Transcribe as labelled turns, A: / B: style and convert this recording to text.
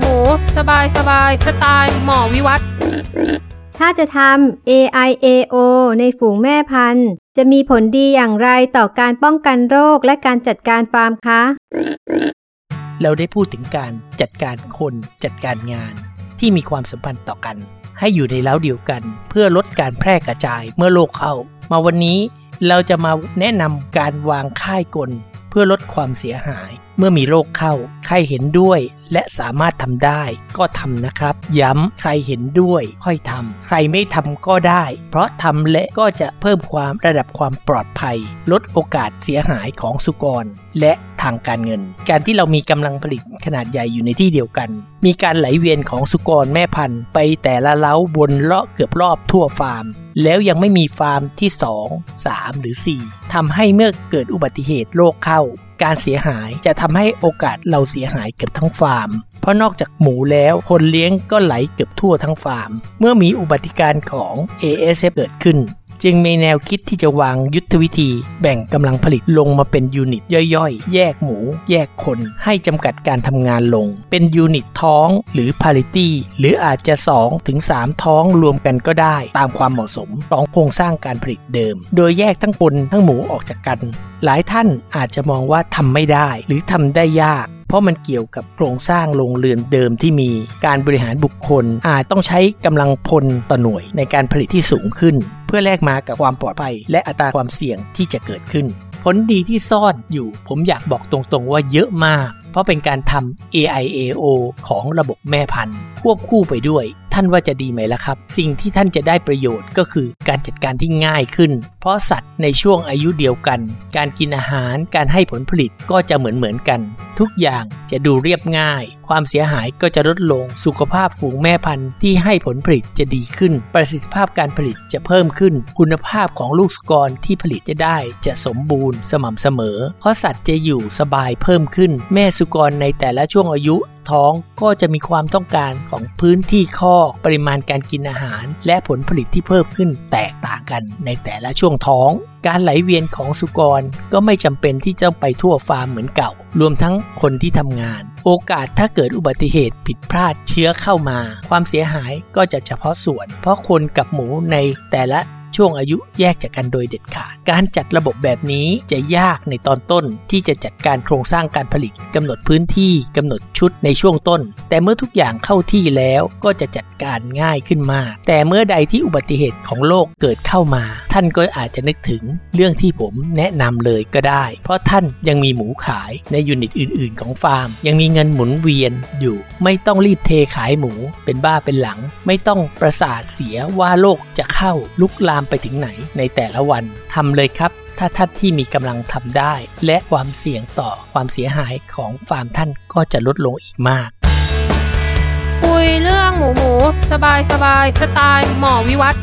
A: หมู สบายสบายสไตล์หมอวิวัฒ
B: ถ้าจะทำ AIAO ในฝูงแม่พันธุ์ จะมีผลดีอย่างไรต่อการป้องกันโรคและการจัดการฟาร์มคะ
C: เราได้พูดถึงการจัดการคนจัดการงาน ที่มีความสัมพันธ์ต่อกัน ให้อยู่ในเล้าเดียวกัน เพื่อลดการแพร่กระจายเมื่อโรคเข้า มาวันนี้เราจะมาแนะนำการวางค่ายกลเพื่อลดความเสียหาย เมื่อมีโรคเข้า ใครเห็นด้วย และสามารถทำได้ก็ทำนะครับ ย้ำใครเห็นด้วยค่อยทำใครไม่ทำก็ได้ เพราะทำและก็จะเพิ่มความระดับความปลอดภัย ลดโอกาสเสียหายของสุกร และทางการเงิน การที่เรามีกำลังผลิตขนาดใหญ่อยู่ในที่เดียวกัน มีการไหลเวียนของสุกรแม่พันธุ์ ไปแต่ละเล้าบนเลาะเกือบรอบทั่วฟาร์ม แล้วยังไม่มีฟาร์มที่ 2 3 หรือ 4ทำให้เมื่อเกิดอุบัติเหตุโรคเข้า การเสียหายจะทำให้โอกาสเราเสียหายเกือบทั้งฟาร์ม เพราะนอกจากหมูแล้วคนเลี้ยงก็ไหลเกือบทั่วทั้งฟาร์ม เมื่อมีอุบัติการณ์ของ ASF เกิดขึ้น จึงมีแนวคิดที่จะวางยุทธวิธี แบ่งกำลังผลิตลงมาเป็น unit ย่อยๆ แยกหมู แยกคน ให้จำกัดการทำงานลง เป็น unit ท้องหรือ parity หรืออาจจะ 2 ถึง 3 ท้องรวมกันก็ได้ ตามความเหมาะสมของโครงสร้างการผลิตเดิม โดยแยกทั้งคนทั้งหมูออกจากกัน หลายท่านอาจจะมองว่าทำไม่ได้ หรือทำได้ยาก เพราะมันเกี่ยวกับโครงสร้างโรงเรือนเดิมที่มีการบริหารบุคคล อาจต้องใช้กำลังพลต่อหน่วยในการผลิตที่สูงขึ้น เพื่อแลกมากับความปลอดภัย และอัตราความเสี่ยงที่จะเกิดขึ้น ผลดีที่ซ่อนอยู่ ผมอยากบอกตรงๆว่าเยอะมาก เพราะเป็นการทำ AIAO ของระบบแม่พันธุ์ ควบคู่ไปด้วย ท่านว่าจะดีไหมล่ะครับ สิ่งที่ท่านจะได้ประโยชน์ก็คือการจัดการที่ง่ายขึ้น เพราะสัตว์ในช่วงอายุเดียวกัน การกินอาหารการให้ผลผลิตก็จะเหมือนเหมือนกัน ทุกอย่างจะดูเรียบง่าย ความเสียหายก็จะลดลงสุขภาพฝูงแม่พันธุ์ที่ให้ผลผลิตจะดีขึ้น ประสิทธิภาพการผลิตจะเพิ่มขึ้น คุณภาพของลูกสุกรที่ผลิตจะได้จะสมบูรณ์สม่ำเสมอ เพราะสัตว์จะอยู่สบายเพิ่มขึ้น แม่สุกรในแต่ละช่วงอายุ ท้องก็จะมีความต้องการของพื้นที่คอกปริมาณการกินอาหาร และผลผลิตที่เพิ่มขึ้นแตกต่างกันในแต่ละช่วงท้อง การไหลเวียนของสุกรก็ไม่จำเป็นที่จะไปทั่วฟาร์มเหมือนเก่า รวมทั้งคนที่ทำงาน โอกาสถ้าเกิดอุบัติเหตุผิดพลาดเชื้อเข้ามา ความเสียหายก็จะเฉพาะส่วน เพราะคนกับหมูในแต่ละ ช่วงอายุแยกจากกันโดยเด็ดขาด การจัดระบบแบบนี้จะยากในตอนต้นที่จะจัดการโครงสร้างการผลิตกำหนดพื้นที่กำหนดชุดในช่วงต้น แต่เมื่อทุกอย่างเข้าที่แล้วก็จะจัดการง่ายขึ้นมาก แต่เมื่อใดที่อุบัติเหตุของโลกเกิดเข้ามา ท่านก็อาจจะนึกถึงเรื่องที่ผมแนะนำเลยก็ได้ เพราะท่านยังมีหมูขายในยูนิตอื่น ๆ ของฟาร์ม ยังมีเงินหมุนเวียนอยู่ ไม่ต้องรีบเทขายหมูเป็นบ้าเป็นหลัง ไม่ต้องประสาทเสียว่าโลกจะเข้าลุกลามไปถึงไหนในแต่ละวันทำเลยครับ ถ้าท่านที่มีกำลังทำได้ และความเสี่ยงต่อความเสียหายของฟาร์มท่านก็จะลดลงอีกมาก
A: คุยเรื่องหมูหมู สบายสบายสไตล์หมอวิวัฒ